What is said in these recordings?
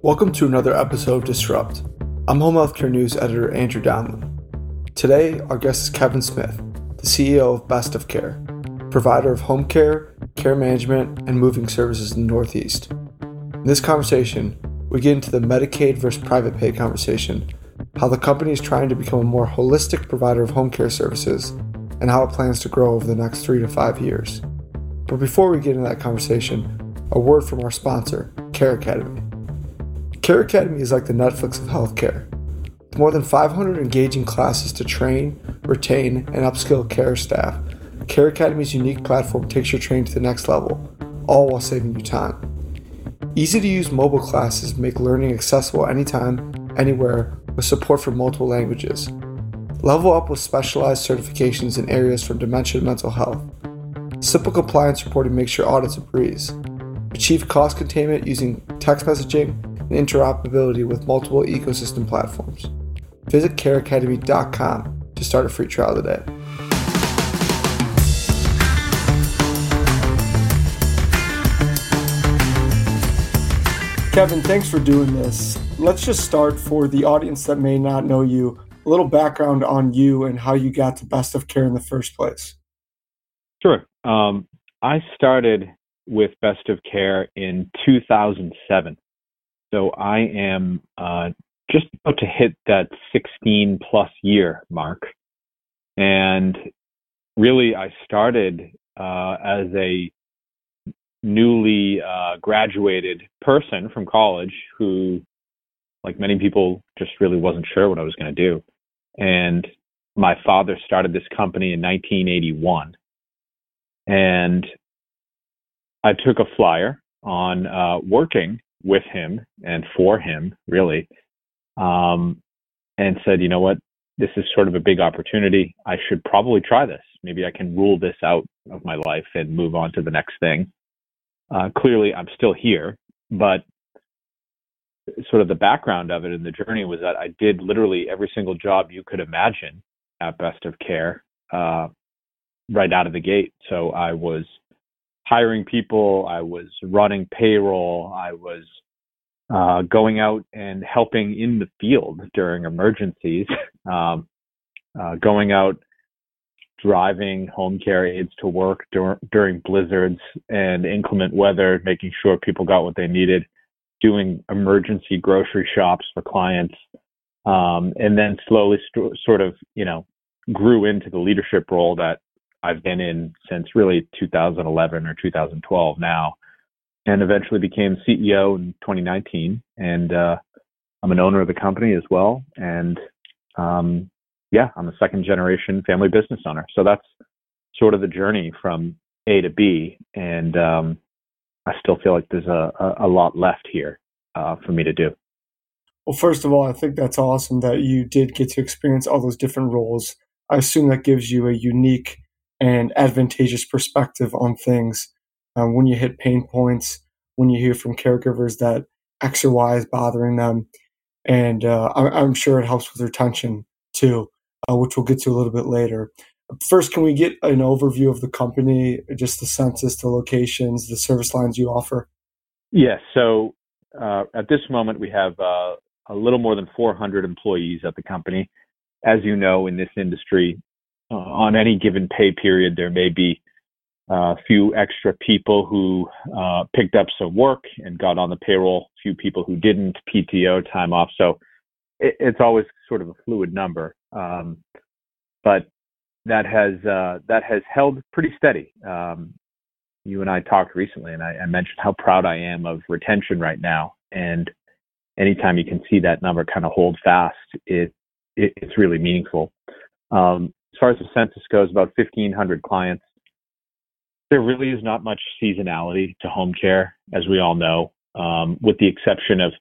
Welcome to another episode of Disrupt. I'm Home Healthcare News editor Andrew Donlan. Today, our guest is Kevin Smith, the CEO of Best of Care, provider of home care, care management, and moving services in the Northeast. In this conversation, we get into the Medicaid versus private pay conversation, how the company is trying to become a more holistic provider of home care services, and how it plans to grow over the next three to five years. But before we get into that conversation, a word from our sponsor, Care Academy. Care Academy is like the Netflix of healthcare. With more than 500 engaging classes to train, retain, and upskill care staff, Care Academy's unique platform takes your training to the next level, all while saving you time. Easy to use mobile classes make learning accessible anytime, anywhere, with support for multiple languages. Level up with specialized certifications in areas from dementia to mental health. Simple compliance reporting makes your audits a breeze. Achieve cost containment using text messaging and interoperability with multiple ecosystem platforms. Visit careacademy.com to start a free trial today. Kevin, thanks for doing this. Let's just start for the audience that may not know you, a little background on you and how you got to Best of Care in the first place. Sure. Um, I started with Best of Care in 2007. So I am uh, just about to hit that 16 plus year mark. And really, I started uh, as a newly uh, graduated person from college who, like many people, just really wasn't sure what I was going to do. And my father started this company in 1981. And I took a flyer on uh, working with him and for him, really, um, and said, you know what, this is sort of a big opportunity. I should probably try this. Maybe I can rule this out of my life and move on to the next thing. Uh, clearly, I'm still here, but sort of the background of it and the journey was that I did literally every single job you could imagine at Best of Care uh, right out of the gate. So I was hiring people, I was running payroll, I was uh, going out and helping in the field during emergencies, um, uh, going out driving home care aides to work dur- during blizzards and inclement weather, making sure people got what they needed, doing emergency grocery shops for clients, um, and then slowly st- sort of, you know, grew into the leadership role that I've been in since really 2011 or 2012 now, and eventually became CEO in 2019. And uh, I'm an owner of the company as well. And um, yeah, I'm a second generation family business owner. So that's sort of the journey from A to B. And um, I still feel like there's a, a, a lot left here uh, for me to do. Well, first of all, I think that's awesome that you did get to experience all those different roles. I assume that gives you a unique and advantageous perspective on things. Um, when you hit pain points, when you hear from caregivers that X or Y is bothering them, and uh, I, am sure it helps with retention too, uh, which we'll get to a little bit later. First, can we get an overview of the company, just the census, the locations, the service lines you offer? Yes. So uh, at this moment, we have uh, a little more than 400 employees at the company. As you know, in this industry, uh, on any given pay period, there may be a few extra people who uh, picked up some work and got on the payroll, few people who didn't, PTO, time off. So it, it's always sort of a fluid number. Um, but that has uh, that has held pretty steady. Um, you and I talked recently, and I, I, mentioned how proud I am of retention right now. And anytime you can see that number kind of hold fast, it, it it's really meaningful. Um, far as the census goes, about 1,500 clients. There really is not much seasonality to home care, as we all know, um, with the exception of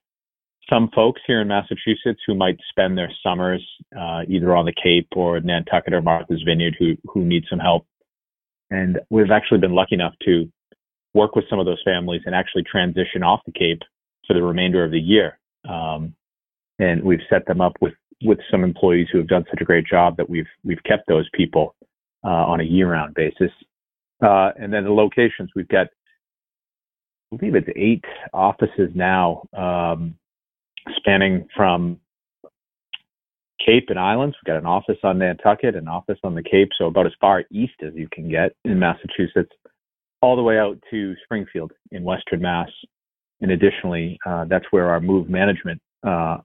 some folks here in Massachusetts who might spend their summers uh, either on the Cape or Nantucket or Martha's Vineyard who who need some help. And we've actually been lucky enough to work with some of those families and actually transition off the Cape for the remainder of the year. Um, and we've set them up with with some employees who have done such a great job that we've we've kept those people uh, on a year-round basis. Uh, and then the locations we've got, I believe it's eight offices now um, spanning from Cape and Islands. We've got an office on Nantucket, an office on the Cape, so about as far east as you can get in Massachusetts, all the way out to Springfield in Western Mass. And additionally, uh, that's where our move management uh,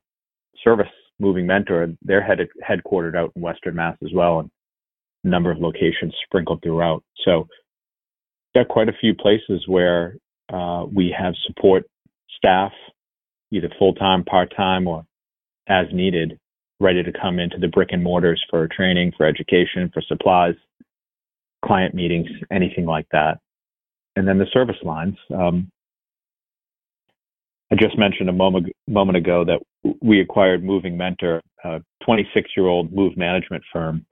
service, Moving Mentor, they're headed, headquartered out in Western Mass as well, and a number of locations sprinkled throughout. So, got quite a few places where uh, we have support staff, either full time, part time, or as needed, ready to come into the brick and mortars for training, for education, for supplies, client meetings, anything like that. And then the service lines. Um, I just mentioned a moment, ago that we acquired Moving Mentor, a 26 year old move management firm,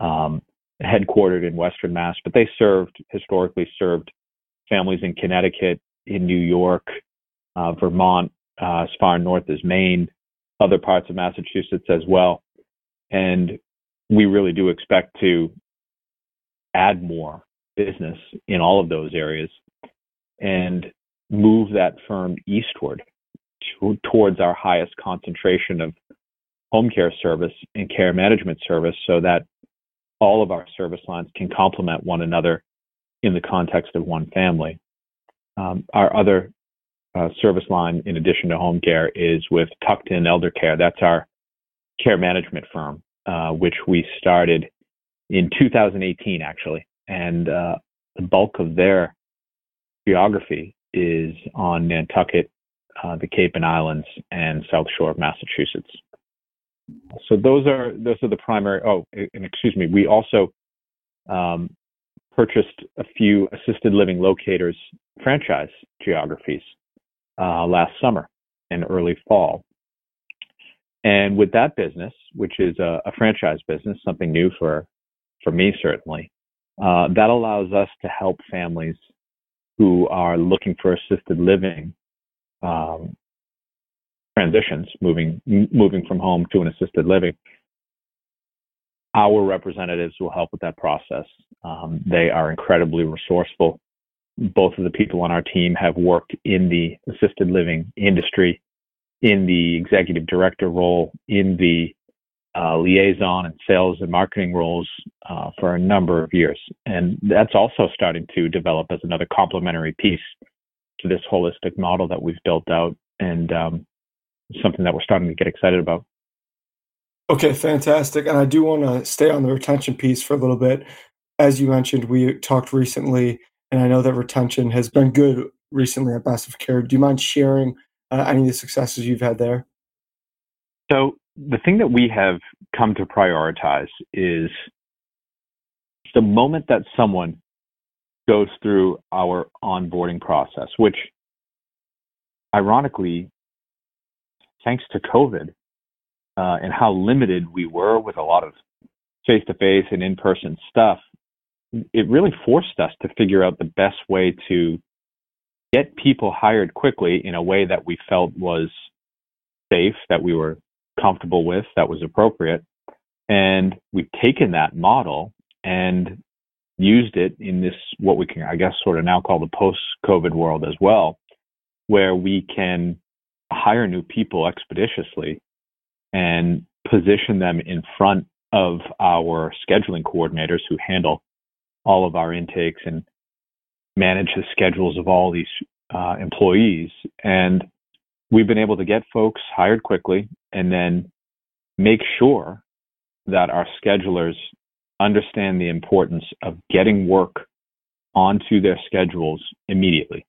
um, headquartered in Western Mass, but they served, historically served families in Connecticut, in New York, uh, Vermont, uh, as far north as Maine, other parts of Massachusetts as well. And we really do expect to add more business in all of those areas and move that firm eastward to, towards our highest concentration of home care service and care management service so that all of our service lines can complement one another in the context of one family. Um, our other uh, service line, in addition to home care, is with Tucked In Elder Care. That's our care management firm, uh, which we started in 2018, actually. And uh, the bulk of their geography is on Nantucket, uh, the Cape and Islands, and South Shore of Massachusetts. So those are those are the primary. Oh, and excuse me. We also um, purchased a few assisted living locators franchise geographies uh, last summer and early fall. And with that business, which is a, a franchise business, something new for for me certainly, uh, that allows us to help families who are looking for assisted living um, transitions, moving moving from home to an assisted living. Our representatives will help with that process. Um, they are incredibly resourceful both of the people on our team have worked in the assisted living industry, in the executive director role, in the uh, liaison and sales and marketing roles uh, for a number of years. And that's also starting to develop as another complementary piece to this holistic model that we've built out and um, something that we're starting to get excited about. Okay, fantastic. And I do want to stay on the retention piece for a little bit. As you mentioned, we talked recently and I know that retention has been good recently at Best of Care. Do you mind sharing uh, any of the successes you've had there? So the thing that we have come to prioritize is the moment that someone goes through our onboarding process, which ironically, thanks to COVID uh, and how limited we were with a lot of face to face and in person stuff, it really forced us to figure out the best way to get people hired quickly in a way that we felt was safe, that we were comfortable with, that was appropriate. And we've taken that model and used it in this, what we can, I guess, sort of now call the post COVID world as well, where we can hire new people expeditiously and position them in front of our scheduling coordinators who handle all of our intakes and manage the schedules of all these uh, employees. And we've been able to get folks hired quickly and then make sure that our schedulers understand the importance of getting work onto their schedules immediately.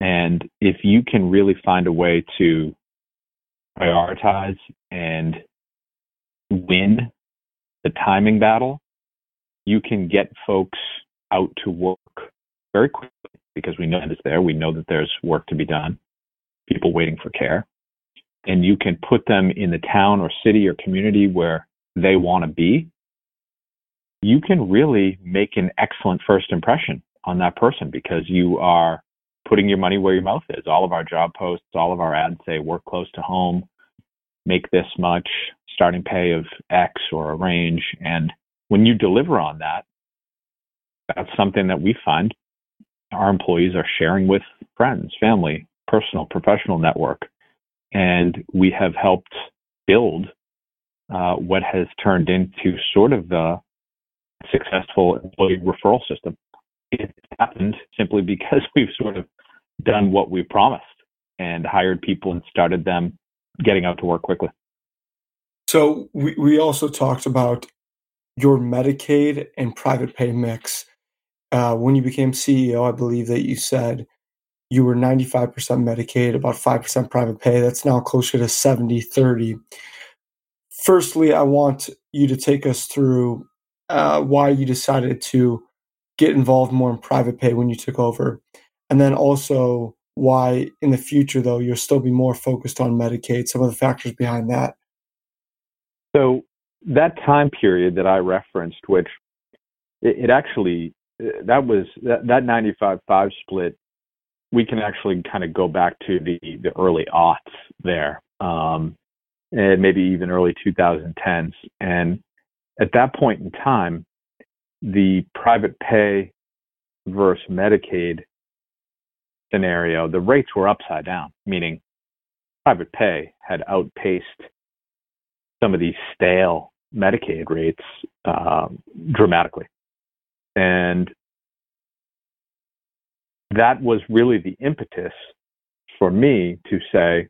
And if you can really find a way to prioritize and win the timing battle, you can get folks out to work very quickly because we know it's there. We know that there's work to be done, people waiting for care. And you can put them in the town or city or community where they want to be. You can really make an excellent first impression on that person because you are putting your money where your mouth is. All of our job posts, all of our ads say work close to home, make this much, starting pay of X or a range. And when you deliver on that, that's something that we find our employees are sharing with friends, family, personal, professional network. And we have helped build uh, what has turned into sort of the successful employee referral system. It happened simply because we've sort of done what we promised and hired people and started them getting out to work quickly. So we, we also talked about your Medicaid and private pay mix. Uh, when you became CEO, I believe that you said you were 95% Medicaid, about 5% private pay. That's now closer to 70 30. Firstly, I want you to take us through uh, why you decided to get involved more in private pay when you took over. And then also why in the future, though, you'll still be more focused on Medicaid, some of the factors behind that. So, that time period that I referenced, which it, it actually, that was that, that 95 5 split, we can actually kind of go back to the, the early aughts there, um, and maybe even early 2010s. And at that point in time, the private pay versus Medicaid scenario, the rates were upside down, meaning private pay had outpaced some of these stale Medicaid rates um, dramatically. And that was really the impetus for me to say,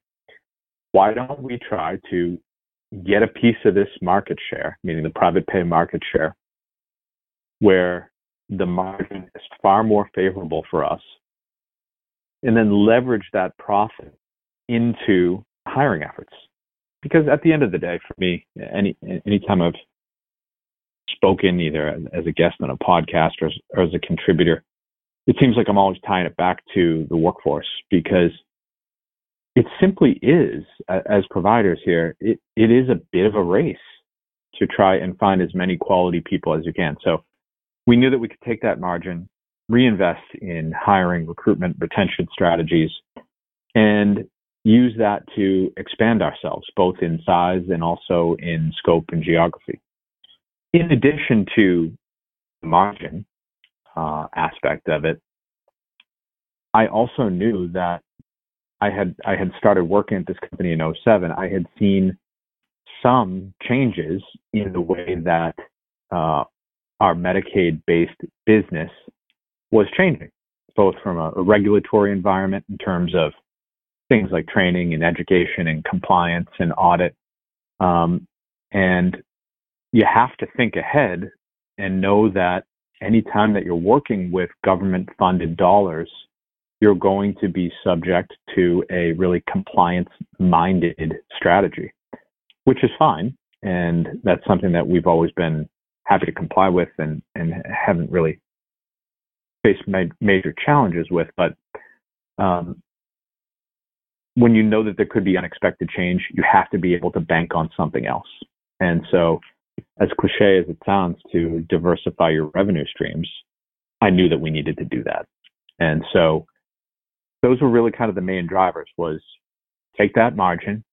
why don't we try to get a piece of this market share, meaning the private pay market share, where the margin is far more favorable for us, and then leverage that profit into hiring efforts. Because at the end of the day, for me, any any time I've spoken either as a guest on a podcast or, or as a contributor, it seems like I'm always tying it back to the workforce because it simply is, as providers here, it, it is a bit of a race to try and find as many quality people as you can. So we knew that we could take that margin, reinvest in hiring, recruitment, retention strategies, and use that to expand ourselves, both in size and also in scope and geography. In addition to the margin uh, aspect of it, I also knew that I had I had started working at this company in 07, I had seen some changes in the way that uh, our Medicaid-based business was changing, both from a, a regulatory environment in terms of things like training and education and compliance and audit, um, and you have to think ahead and know that anytime that you're working with government-funded dollars you're going to be subject to a really compliance minded strategy, which is fine. And that's something that we've always been happy to comply with and, and haven't really faced ma- major challenges with. But um, when you know that there could be unexpected change, you have to be able to bank on something else. And so, as cliche as it sounds, to diversify your revenue streams, I knew that we needed to do that. And so, those were really kind of the main drivers was take that margin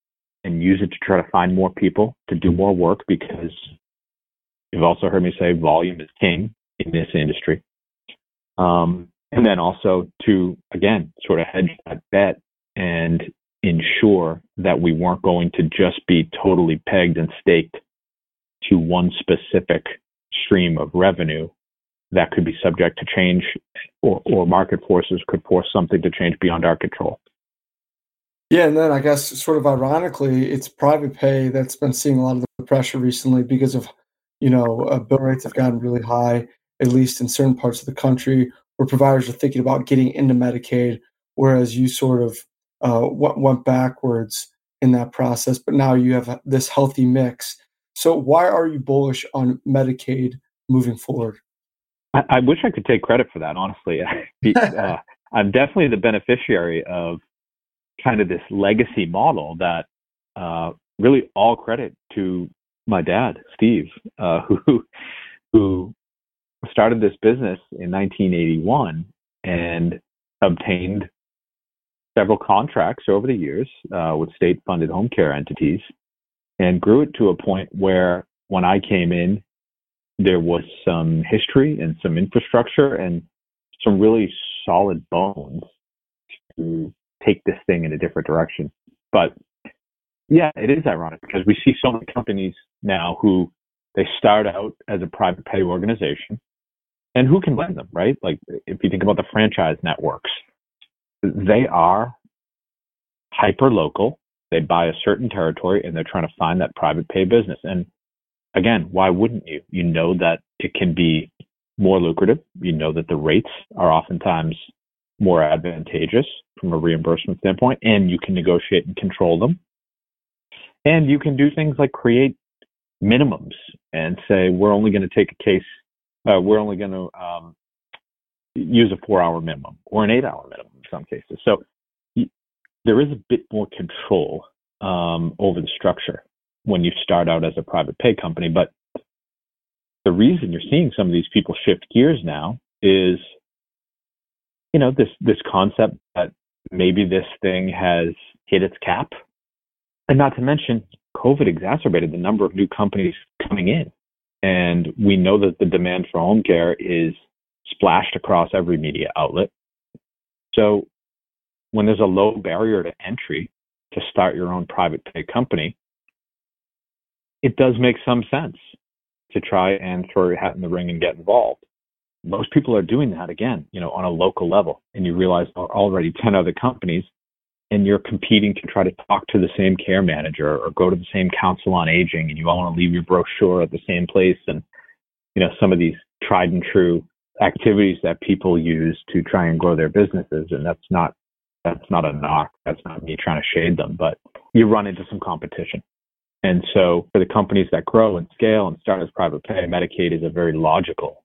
and use it to try to find more people to do more work because you've also heard me say volume is king in this industry. Um, and then also to, again, sort of hedge that bet and ensure that we weren't going to just be totally pegged and staked to one specific stream of revenue that could be subject to change or, or market forces could force something to change beyond our control. Yeah, and then I guess sort of ironically, it's private pay that's been seeing a lot of the pressure recently because of, you know, uh, bill rates have gotten really high, at least in certain parts of the country, where providers are thinking about getting into Medicaid, whereas you sort of uh, went backwards in that process. But now you have this healthy mix. So why are you bullish on Medicaid moving forward? I, I, wish I could take credit for that, honestly. uh, I'm definitely the beneficiary of kind of this legacy model that uh, really all credit to my dad, Steve, uh, who who started this business in 1981 and obtained several contracts over the years uh, with state-funded home care entities, and grew it to a point where when I came in, there was some history and some infrastructure and some really solid bones to take this thing in a different direction. But Yeah, it is ironic because we see so many companies now who they start out as a private pay organization, and who can blame them, right? Like if you think about the franchise networks, they are hyper local. They buy a certain territory and they're trying to find that private pay business. And again, why wouldn't you? You know that it can be more lucrative. You know that the rates are oftentimes more advantageous from a reimbursement standpoint, and you can negotiate and control them. And you can do things like create minimums and say, we're only going to take a case, uh, we're only going to um, use a four hour minimum or an eight hour minimum in some cases. So there is a bit more control um, over the structure when you start out as a private pay company. But the reason you're seeing some of these people shift gears now is, you know, this this concept that maybe this thing has hit its cap, and not to mention COVID exacerbated the number of new companies coming in, and we know that the demand for home care is splashed across every media outlet. So when there's a low barrier to entry to start your own private pay company, it does make some sense to try and throw your hat in the ring and get involved. Most people are doing that again, you know, on a local level, and you realize there are already 10 other companies and you're competing to try to talk to the same care manager or go to the same council on aging and you all want to leave your brochure at the same place and you know some of these tried and true activities that people use to try and grow their businesses and that's not that's not a knock. That's not me trying to shade them, but you run into some competition. And so for the companies that grow and scale and start as private pay, Medicaid is a very logical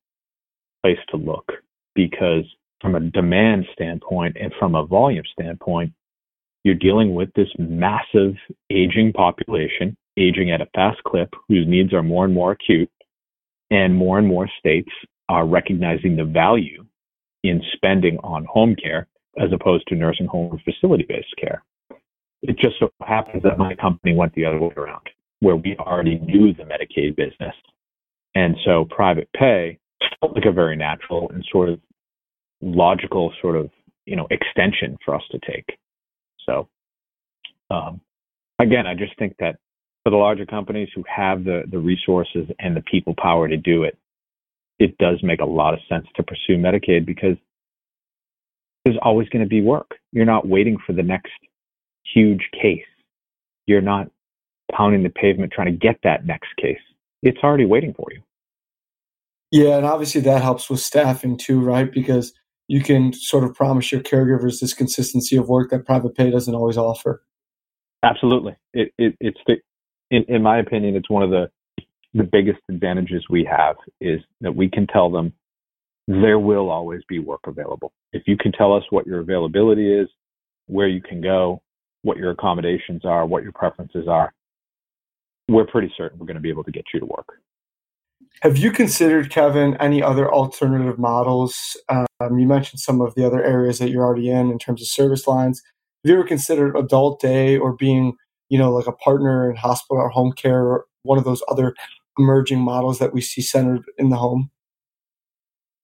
place to look because from a demand standpoint and from a volume standpoint, you're dealing with this massive aging population, aging at a fast clip, whose needs are more and more acute, and more and more states are recognizing the value in spending on home care as opposed to nursing home or facility based care. It just so happens that my company went the other way around, where we already knew the Medicaid business. And so private pay felt like a very natural and sort of logical sort of, you know, extension for us to take. So um, again, I just think that for the larger companies who have the, the resources and the people power to do it, it does make a lot of sense to pursue Medicaid because there's always going to be work. You're not waiting for the next huge case. You're not pounding the pavement trying to get that next case. It's already waiting for you. Yeah, and obviously that helps with staffing too, right? Because you can sort of promise your caregivers this consistency of work that private pay doesn't always offer. Absolutely, it, it, it's the, in, in my opinion, it's one of the the biggest advantages we have is that we can tell them there will always be work available. If you can tell us what your availability is, where you can go, what your accommodations are, what your preferences are, we're pretty certain we're going to be able to get you to work. Have you considered, Kevin, any other alternative models? Um, you mentioned some of the other areas that you're already in in terms of service lines. Have you ever considered adult day or being, you know, like a partner in hospital or home care or one of those other emerging models that we see centered in the home?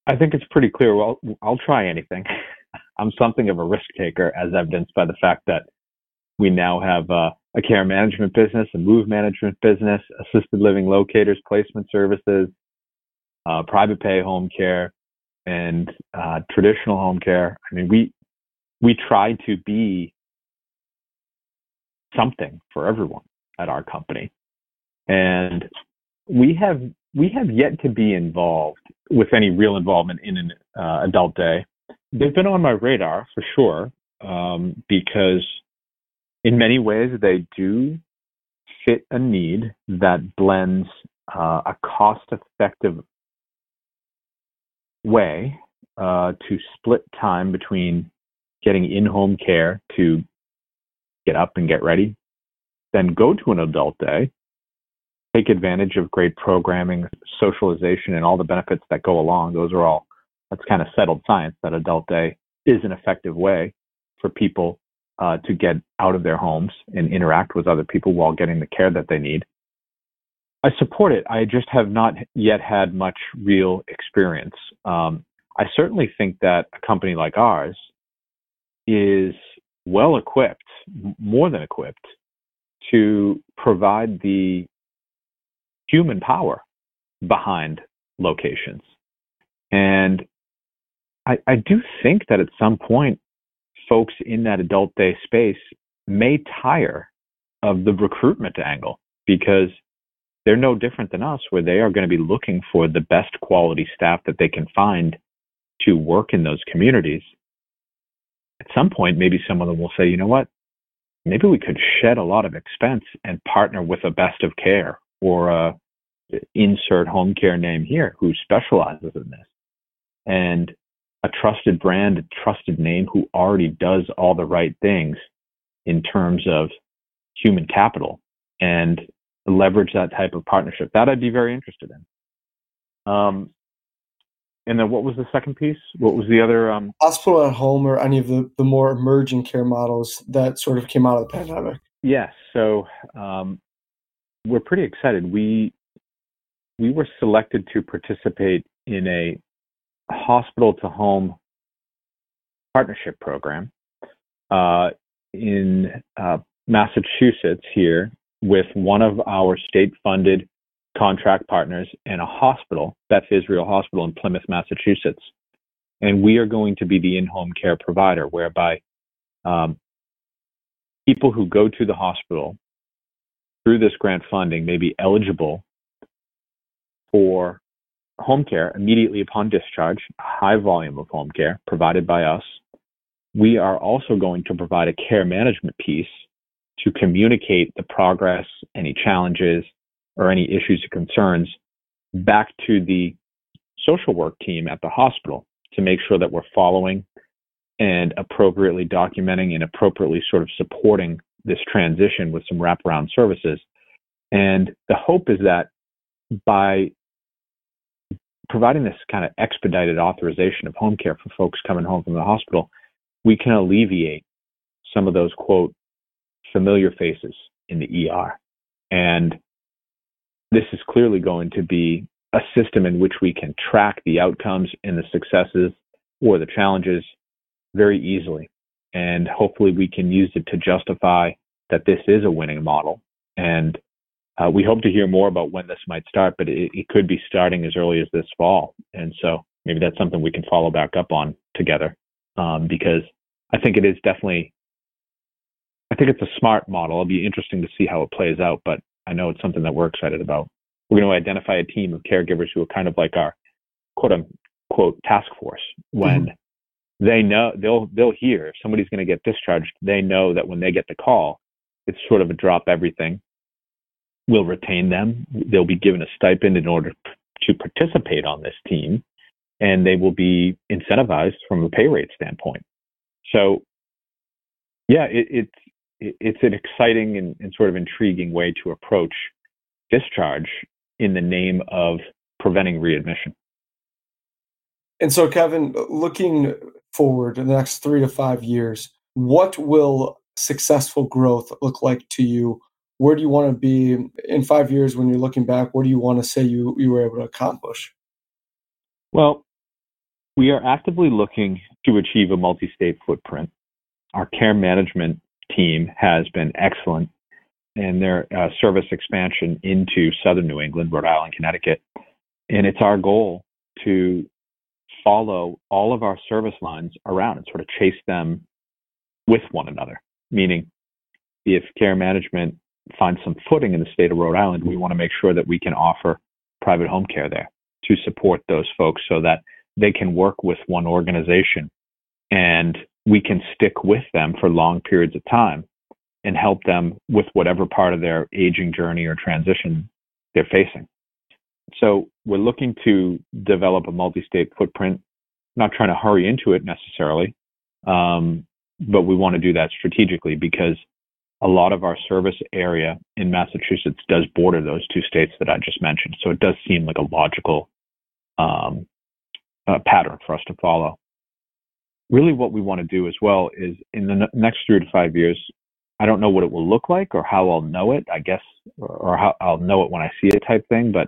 I think it's pretty clear. Well, I'll try anything. I'm something of a risk taker, as evidenced by the fact that we now have uh, a care management business, a move management business, assisted living locators, placement services, uh, private pay home care, and uh, traditional home care. I mean, we we try to be something for everyone at our company, and we have we have yet to be involved with any real involvement in an uh, adult day. They've been on my radar for sure um, because, in many ways, they do fit a need that blends uh, a cost-effective way uh, to split time between getting in-home care to get up and get ready, then go to an adult day take advantage of great programming, socialization, and all the benefits that go along. Those are all, that's kind of settled science that adult day is an effective way for people uh, to get out of their homes and interact with other people while getting the care that they need. I support it. I just have not yet had much real experience. Um, I certainly think that a company like ours is well equipped, more than equipped, to provide the human power behind locations. And I, I do think that at some point, folks in that adult day space may tire of the recruitment angle because they're no different than us, where they are going to be looking for the best quality staff that they can find to work in those communities. At some point, maybe some of them will say, you know what? Maybe we could shed a lot of expense and partner with a best of care or a insert home care name here who specializes in this. And a trusted brand, a trusted name who already does all the right things in terms of human capital and leverage that type of partnership. That I'd be very interested in. Um, and then what was the second piece? What was the other? Um... Hospital at home or any of the, the more emerging care models that sort of came out of the pandemic? Yes. So um, we're pretty excited. We we were selected to participate in a hospital to home partnership program uh, in uh, Massachusetts here with one of our state funded contract partners and a hospital, Beth Israel Hospital in Plymouth, Massachusetts. And we are going to be the in home care provider, whereby um, people who go to the hospital through this grant funding may be eligible for home care immediately upon discharge, high volume of home care provided by us. We are also going to provide a care management piece to communicate the progress, any challenges, or any issues or concerns back to the social work team at the hospital to make sure that we're following and appropriately documenting and appropriately sort of supporting this transition with some wraparound services. And the hope is that by providing this kind of expedited authorization of home care for folks coming home from the hospital, we can alleviate some of those quote familiar faces in the ER. And this is clearly going to be a system in which we can track the outcomes and the successes or the challenges very easily. And hopefully we can use it to justify that this is a winning model. And uh, we hope to hear more about when this might start, but it, it could be starting as early as this fall. And so maybe that's something we can follow back up on together um, because I think it is definitely, I think it's a smart model. It'll be interesting to see how it plays out, but I know it's something that we're excited about. We're going to identify a team of caregivers who are kind of like our quote unquote task force when mm-hmm. They know they'll they'll hear if somebody's going to get discharged they know that when they get the call it's sort of a drop everything we'll retain them. They'll be given a stipend in order to participate on this team, and they will be incentivized from a pay rate standpoint. So, yeah, it, it's it's an exciting and, and sort of intriguing way to approach discharge in the name of preventing readmission. And so, Kevin, looking forward in the next three to five years, what will successful growth look like to you where do you want to be in five years when you're looking back? What do you want to say you, you were able to accomplish? Well, we are actively looking to achieve a multi state footprint. Our care management team has been excellent in their uh, service expansion into southern New England, Rhode Island, Connecticut. And it's our goal to follow all of our service lines around and sort of chase them with one another. Meaning, if care management finds some footing in the state of Rhode Island, we want to make sure that we can offer private home care there to support those folks so that they can work with one organization and we can stick with them for long periods of time and help them with whatever part of their aging journey or transition they're facing. So we're looking to develop a multi-state footprint, not trying to hurry into it necessarily, um, but we want to do that strategically because a lot of our service area in Massachusetts does border those two states that I just mentioned. So it does seem like a logical um, uh, pattern for us to follow. Really, what we want to do as well is in the n- next three to five years, I don't know what it will look like or how I'll know it, I guess, or, or how I'll know it when I see it type thing, but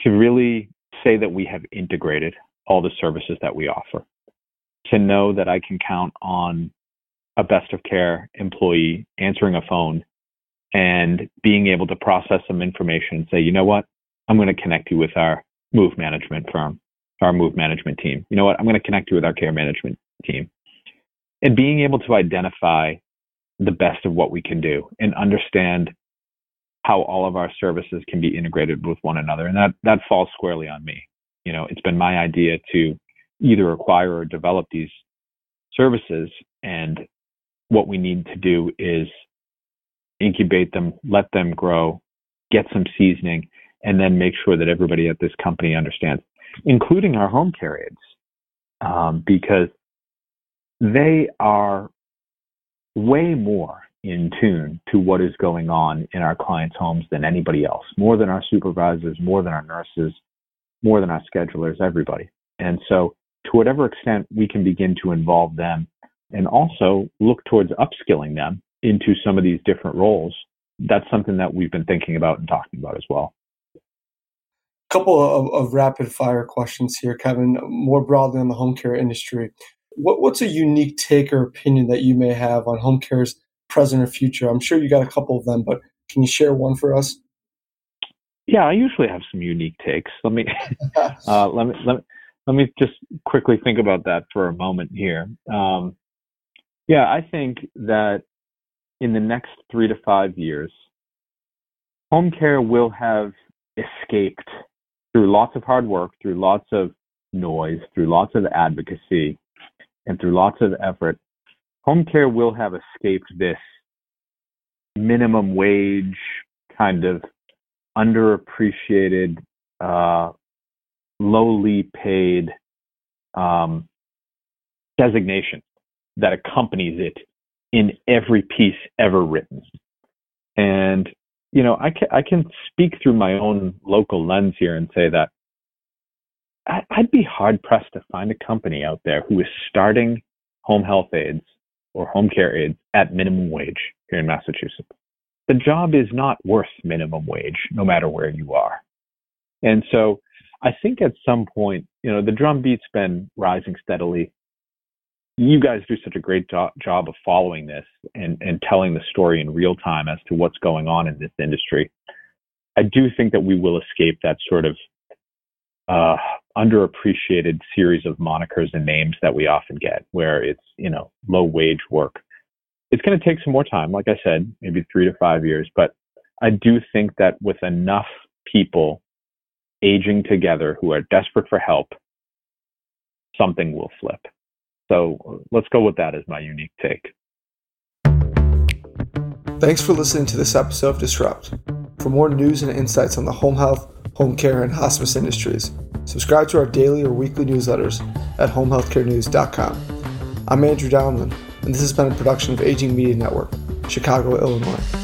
to really say that we have integrated all the services that we offer, to know that I can count on a best of care employee answering a phone and being able to process some information and say, you know what, I'm going to connect you with our move management firm, our move management team. You know what, I'm going to connect you with our care management team. And being able to identify the best of what we can do and understand how all of our services can be integrated with one another. And that, that falls squarely on me. You know, it's been my idea to either acquire or develop these services. And what we need to do is incubate them, let them grow, get some seasoning, and then make sure that everybody at this company understands, including our home care aides, um, because they are way more in tune to what is going on in our clients' homes than anybody else, more than our supervisors, more than our nurses, more than our schedulers, everybody. And so, to whatever extent we can begin to involve them and also look towards upskilling them into some of these different roles, that's something that we've been thinking about and talking about as well. A couple of, of rapid fire questions here, Kevin, more broadly on the home care industry. What, what's a unique take or opinion that you may have on home care's present or future? I'm sure you got a couple of them, but can you share one for us? Yeah, I usually have some unique takes. Let me uh, let me let me let me just quickly think about that for a moment here. Um, yeah, I think that in the next three to five years, home care will have escaped through lots of hard work, through lots of noise, through lots of advocacy, and through lots of effort. Home care will have escaped this minimum wage kind of underappreciated, uh, lowly paid um, designation that accompanies it in every piece ever written. And, you know, I can, I can speak through my own local lens here and say that I'd be hard pressed to find a company out there who is starting home health aides or home care aides at minimum wage here in Massachusetts the job is not worth minimum wage, no matter where you are. And so I think at some point, you know, the drumbeat's been rising steadily. You guys do such a great jo- job of following this and, and telling the story in real time as to what's going on in this industry. I do think that we will escape that sort of uh, underappreciated series of monikers and names that we often get, where it's, you know, low wage work it's going to take some more time, like I said, maybe three to five years. But I do think that with enough people aging together who are desperate for help, something will flip. So let's go with that as my unique take. Thanks for listening to this episode of Disrupt. For more news and insights on the home health, home care, and hospice industries, subscribe to our daily or weekly newsletters at homehealthcarenews.com. I'm Andrew Donlan and this has been a production of Aging Media Network, Chicago, Illinois.